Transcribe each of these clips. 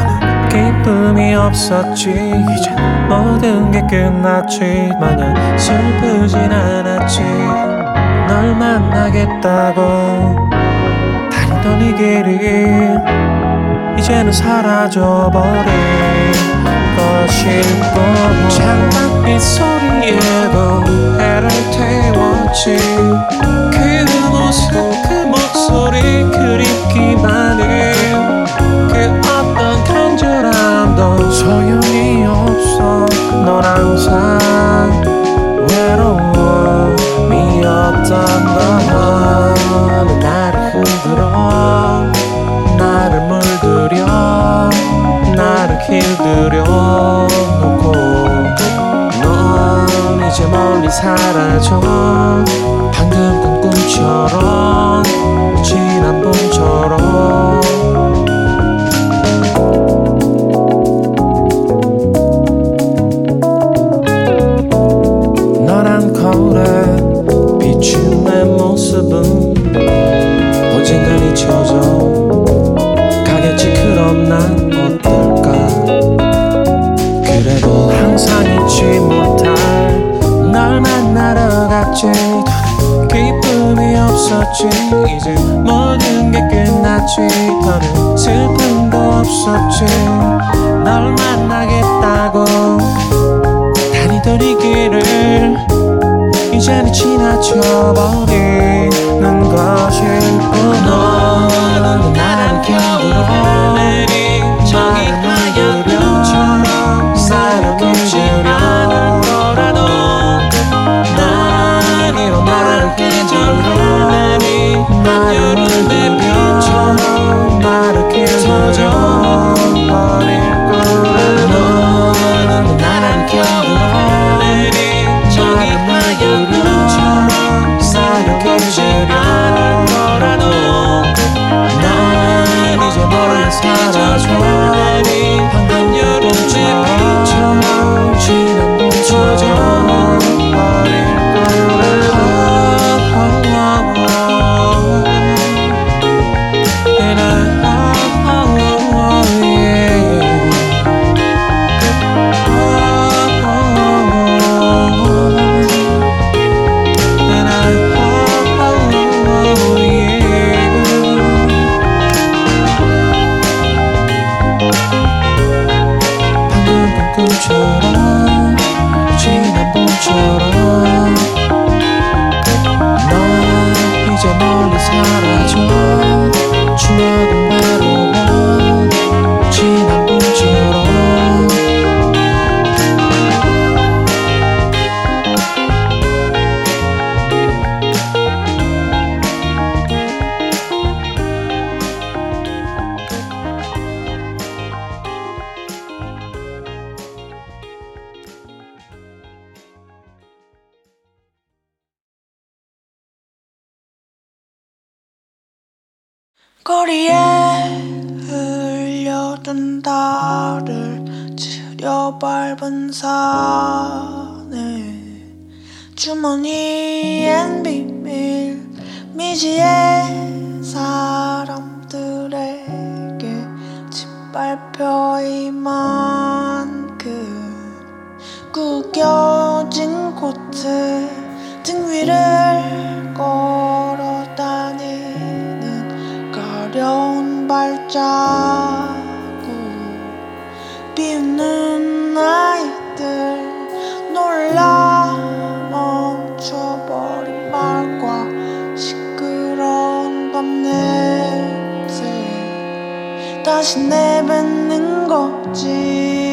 나는 기쁨이 없었지. 이제 모든 게 끝났지. 마냥 슬프진 않았지. 널 만나겠다고 다니던 이 길이 이제는 사라져버린 것일 뿐 장난빛 소리에도 해를 태웠지. 그 모습 그 목소리 그립기만 해 간절함도 소용이 없어. 넌 항상 외로움이었던 건 나를 흔들어? 나를 물들여? 나를 길들여 놓고 넌 이제 멀리 사라져. 방금 꾼 꿈처럼 지난 봄처럼 잊지 못할 널 만나러 갔지. 기쁨이 없었지. 이제 모든 게 끝났지. 더는 슬픔도 없었지. 널 만나겠다고 다니던 이 길을 이제는 지나쳐버리는 것일 뿐. 너는 나를 겨울어 길어 우산을 주머니엔 비밀 미지의 사람들에게 짓밟혀 이만큼 그 구겨진 코트 등 위를 걸어다니는 가려운 발자국 비웃는 나이 아이들 놀라 멈춰버린 말과 시끄러운 밤 냄새 다시 내뱉는 거지.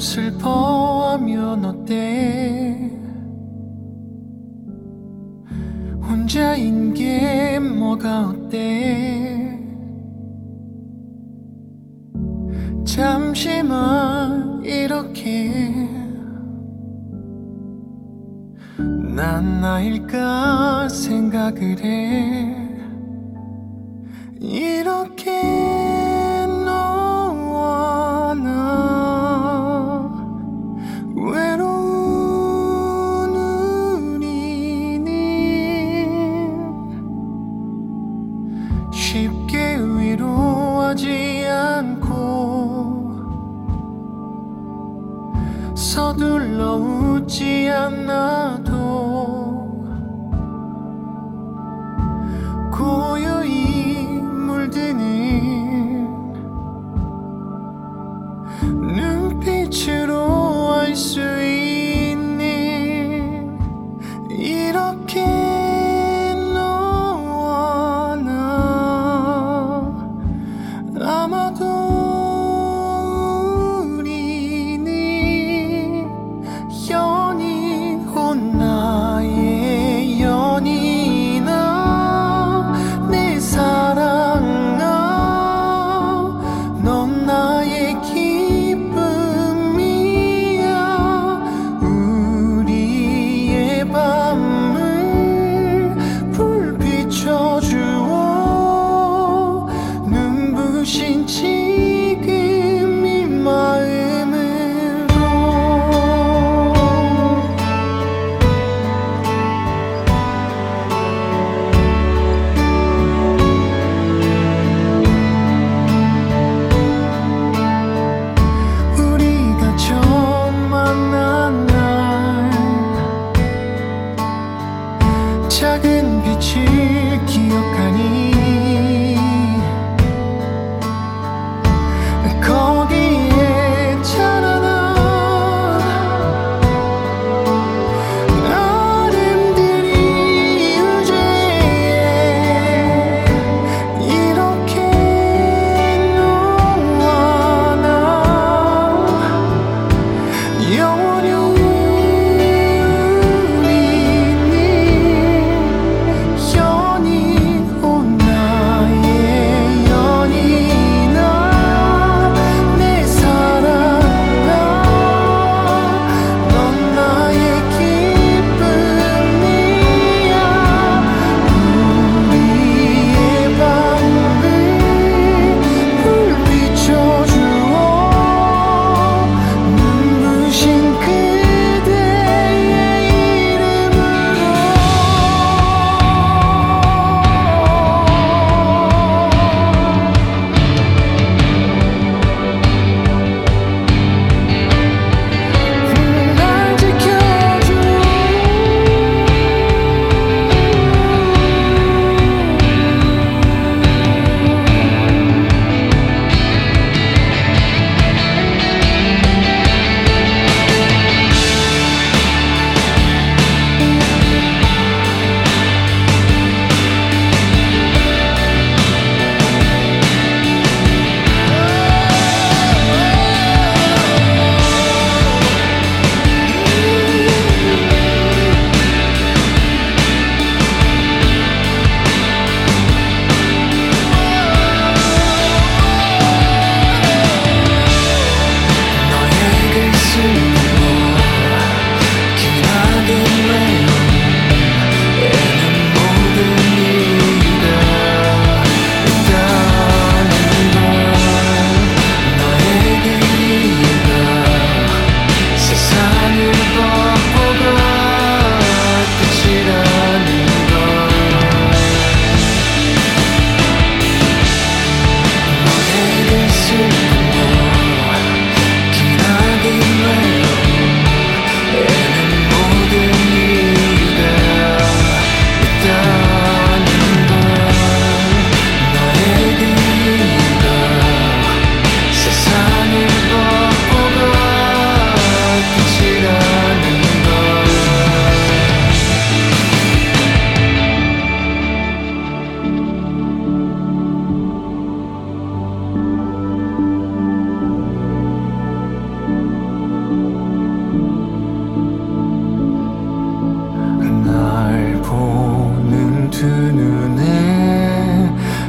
슬퍼하면 어때? 혼자인 게 뭐가 어때? 잠시만 이렇게. 난 나일까 생각을 해.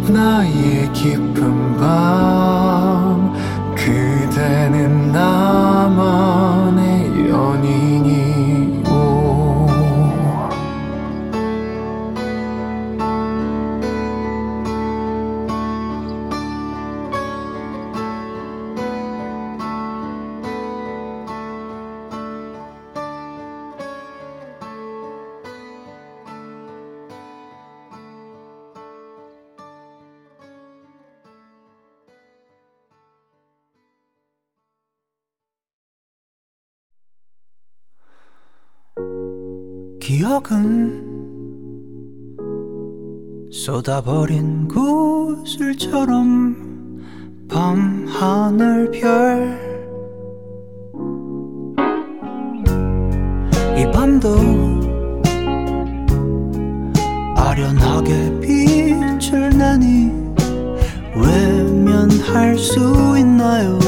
나의 깊은 밤. 기억은 쏟아버린 구슬처럼 밤하늘 별 이 밤도 아련하게 빛을 내니 외면할 수 있나요?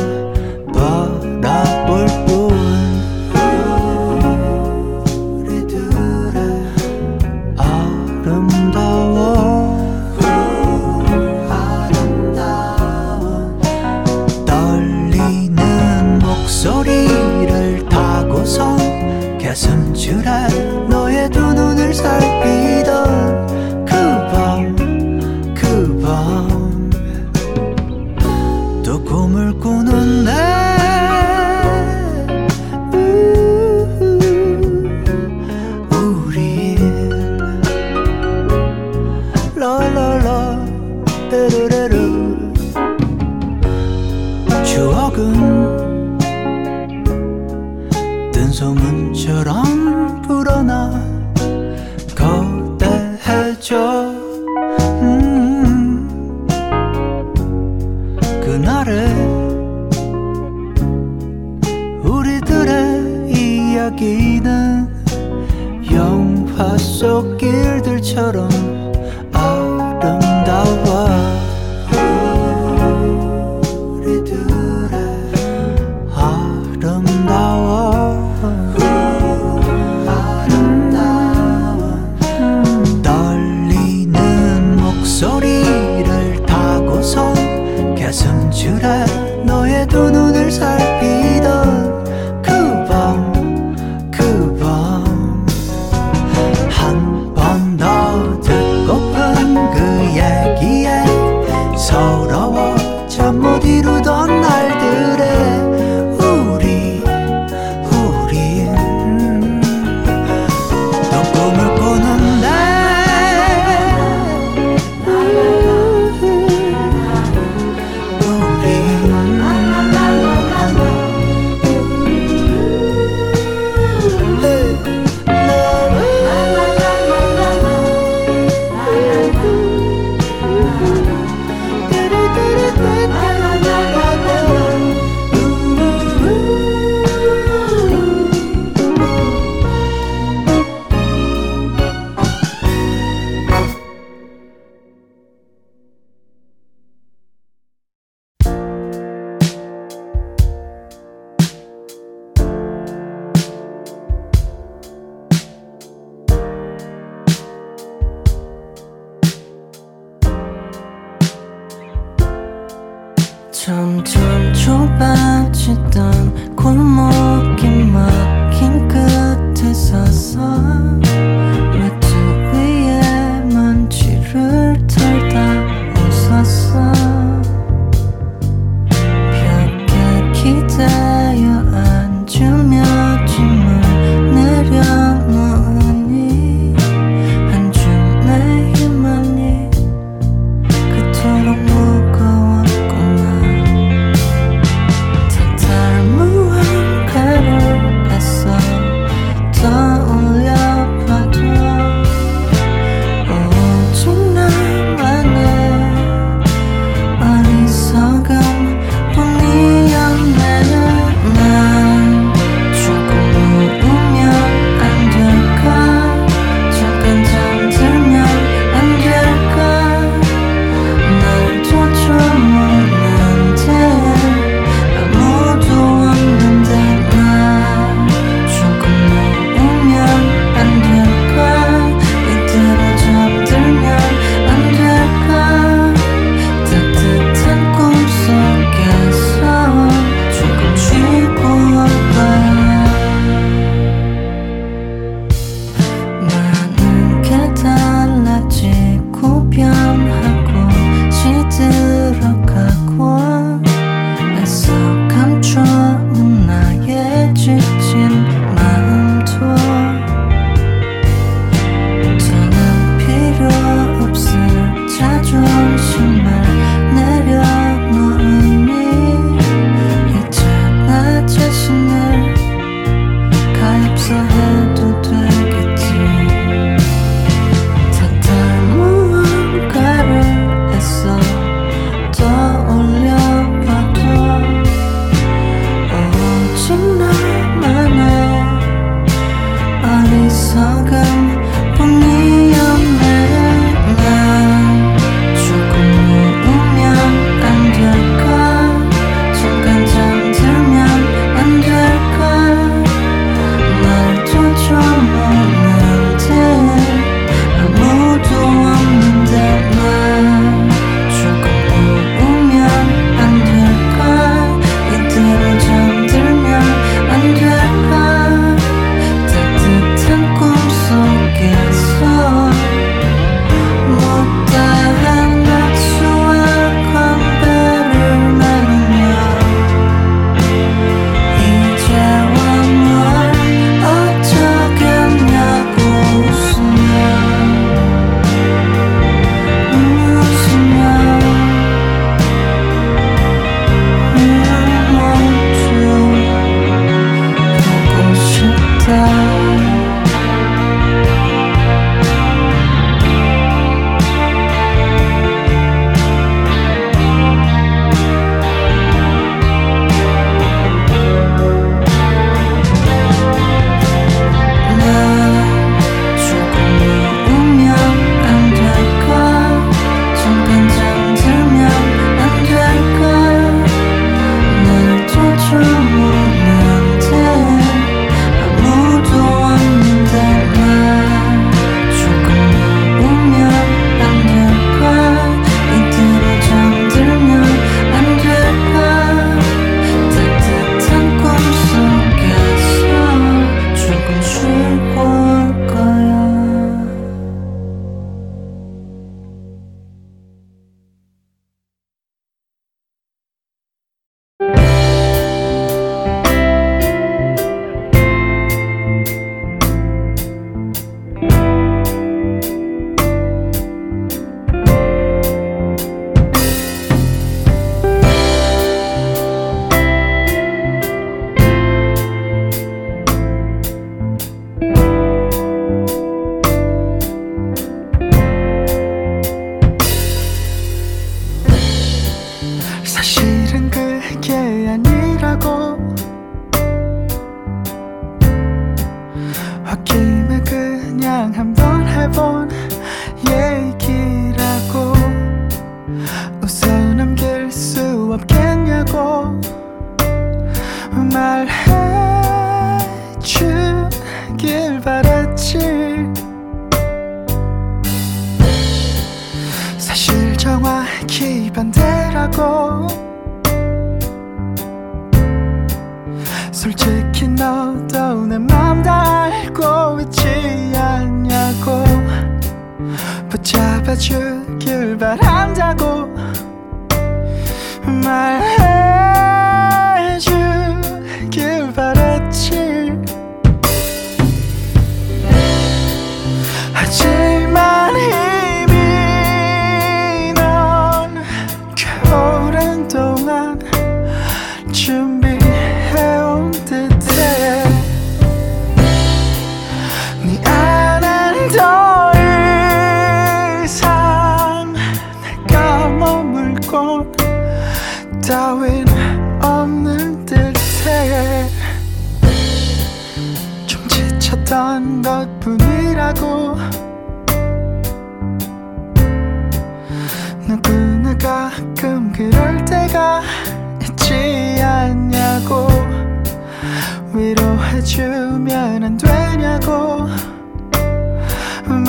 so.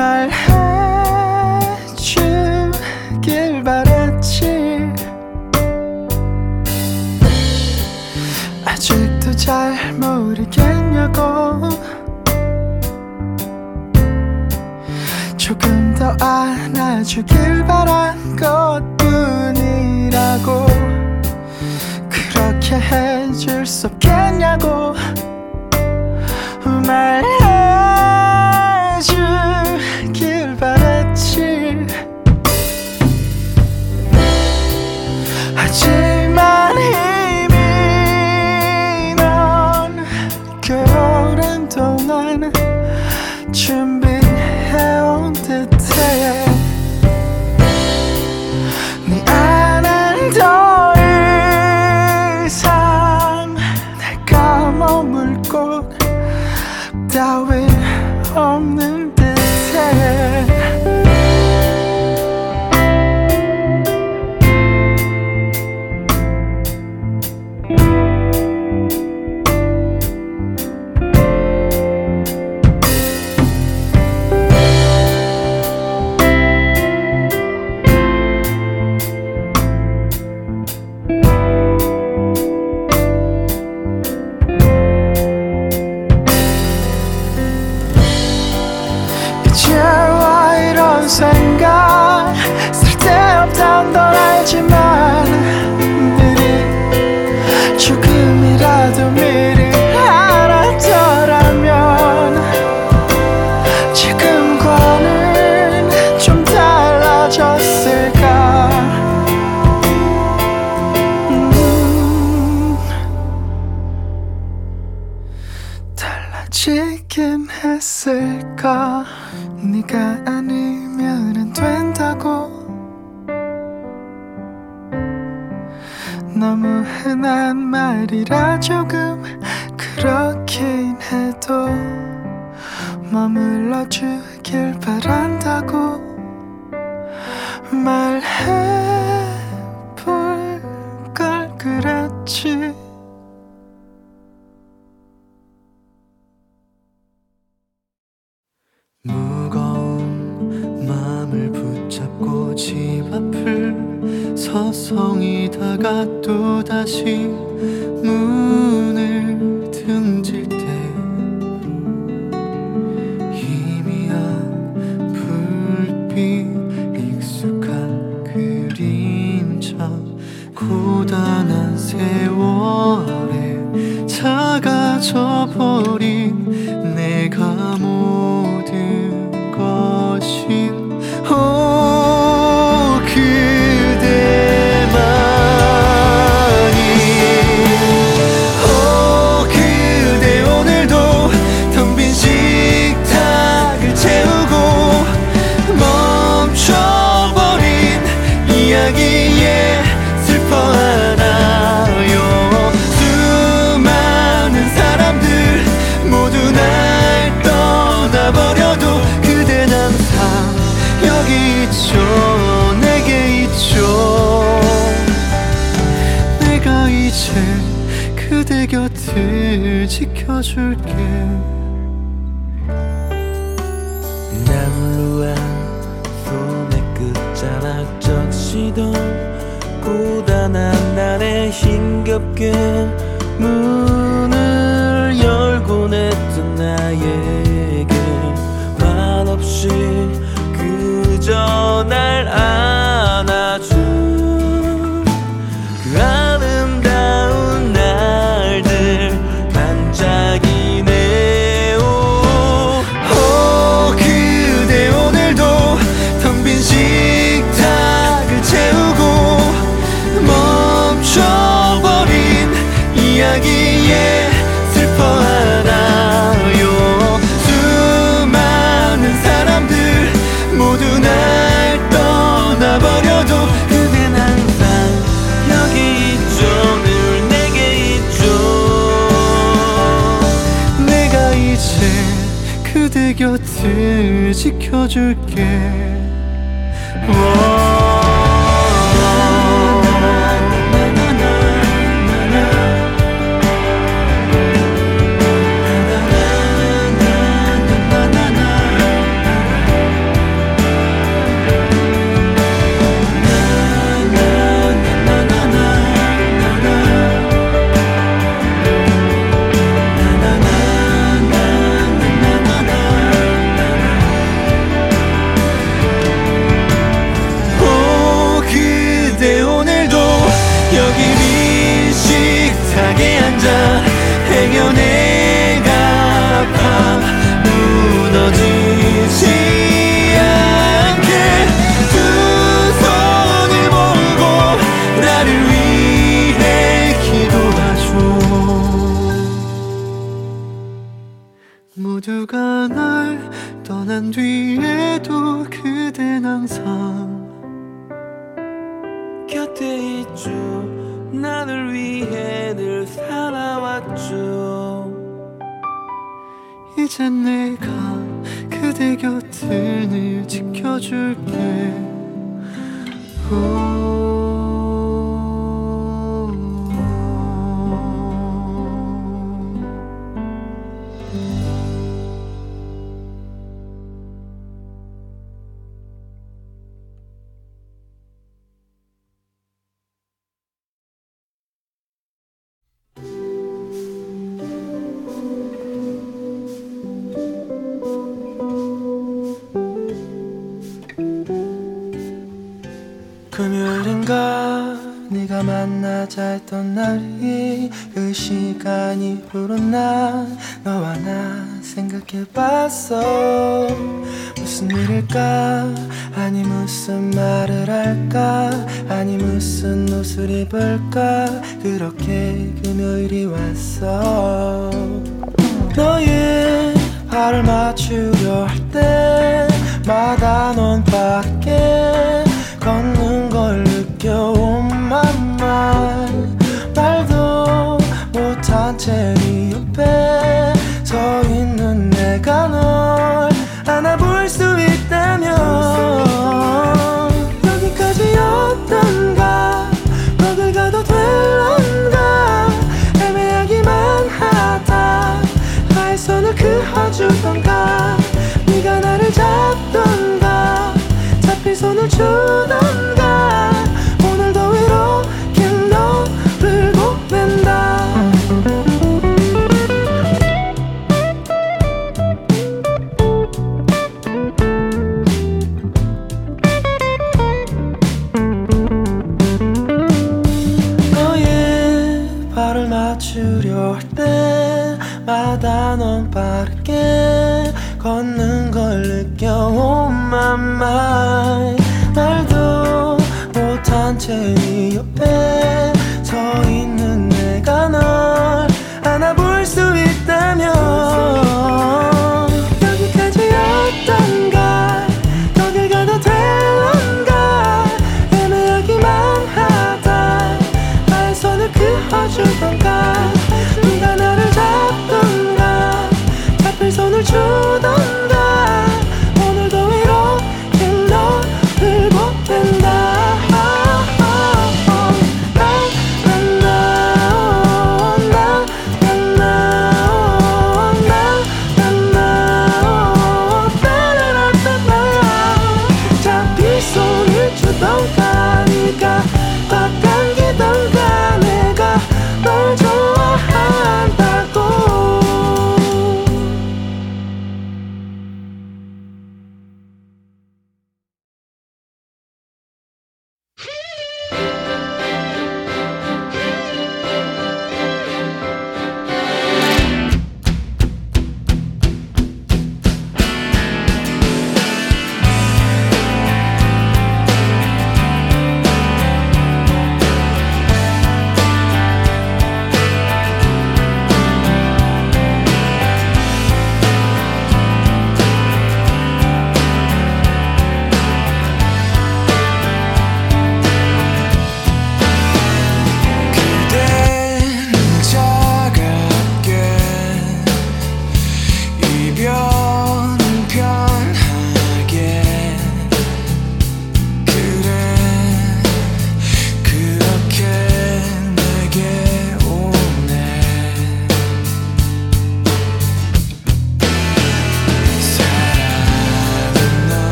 날 해주길 바랬지. 아직도 잘 모르겠냐고. 조금 더 안아주길 바란 것뿐이라고. 그렇게 해줄 수 없겠냐고. 말 우린 참 고단한 세월에 차가져버린 내가 모 안아줄게. 모두가 날 떠난 뒤에도 그댄 항상 곁에 있죠. 나를 위해 늘 살아왔죠. 이젠 내가 그대 곁을 늘 지켜줄게. 오.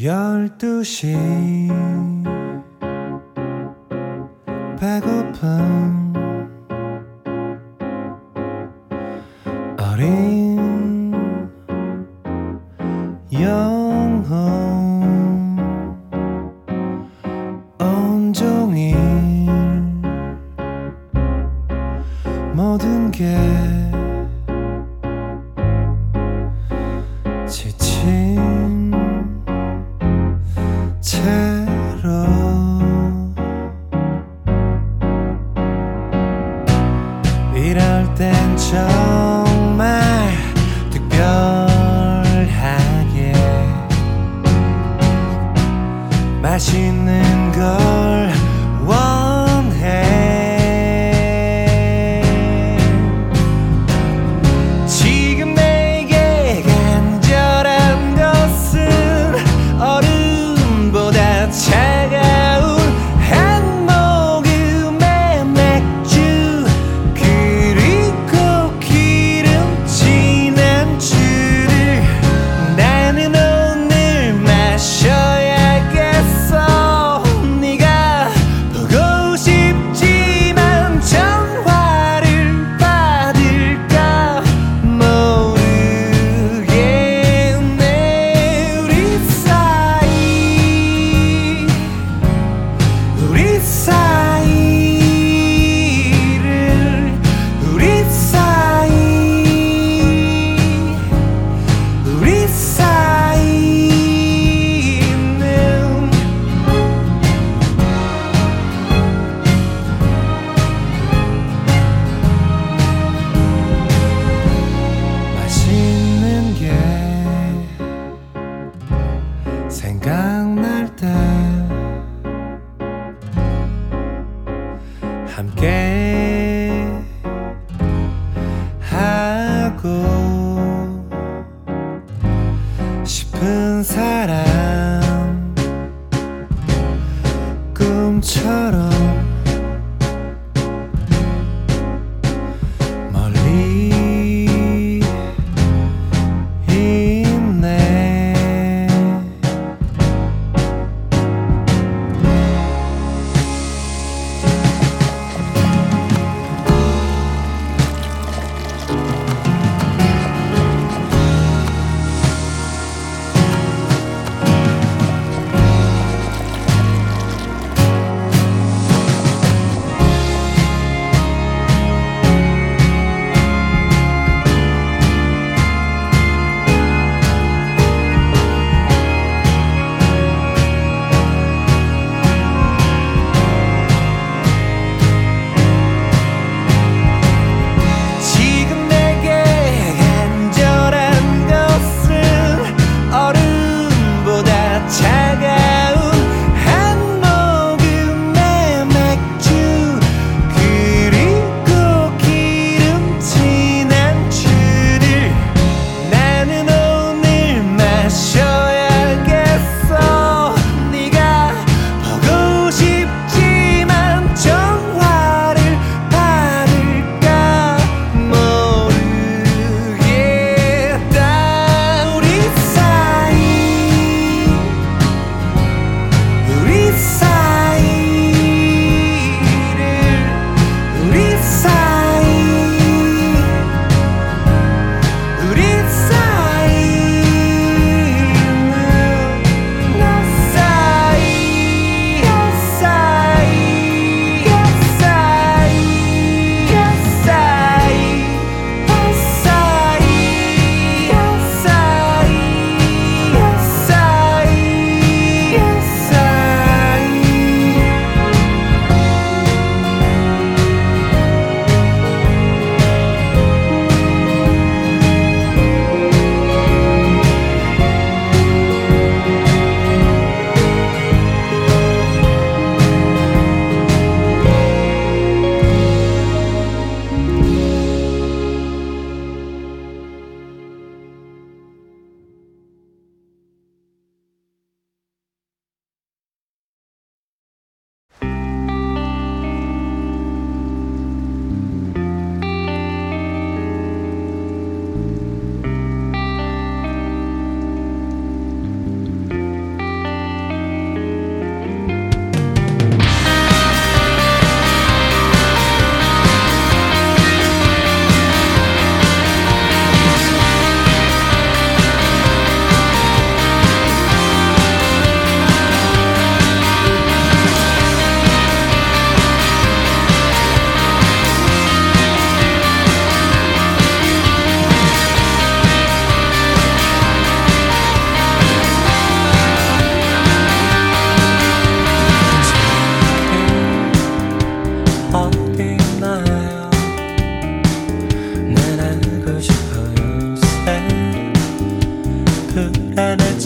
열두 시. 배고픔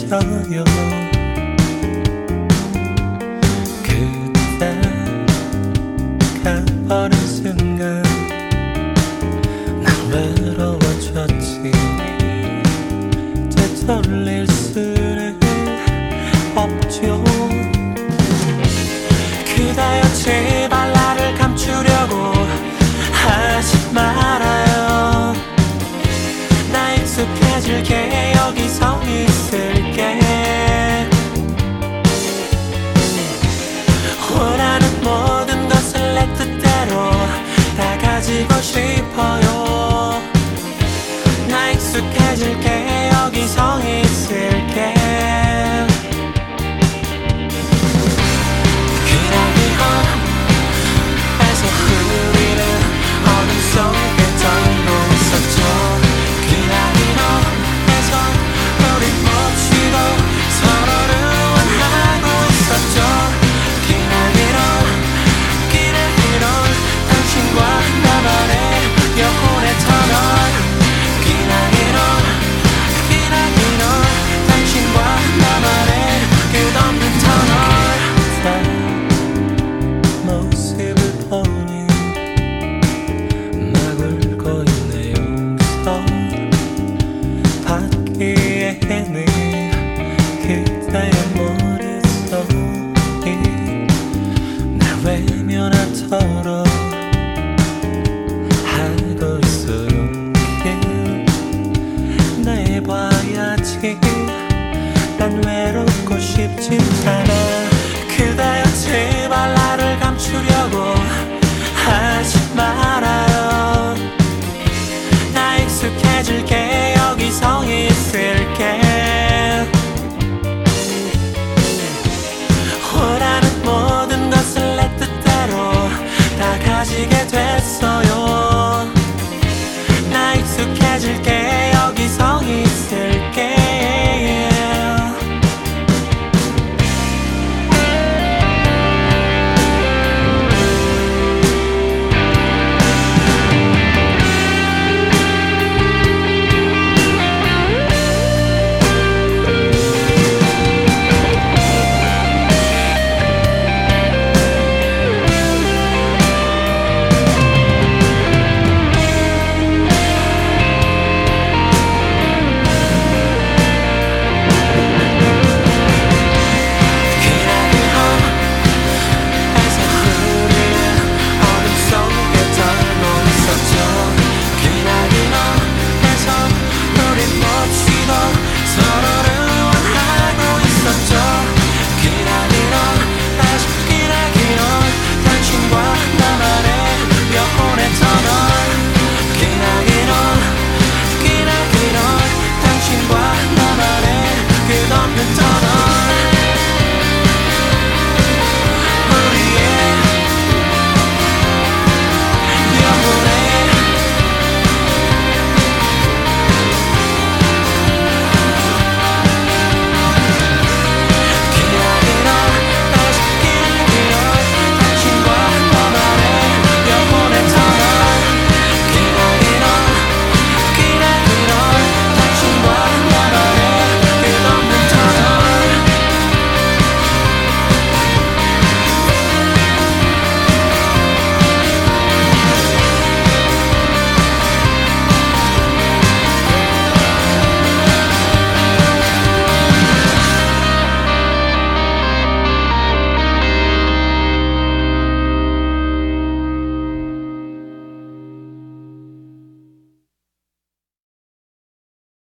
加油！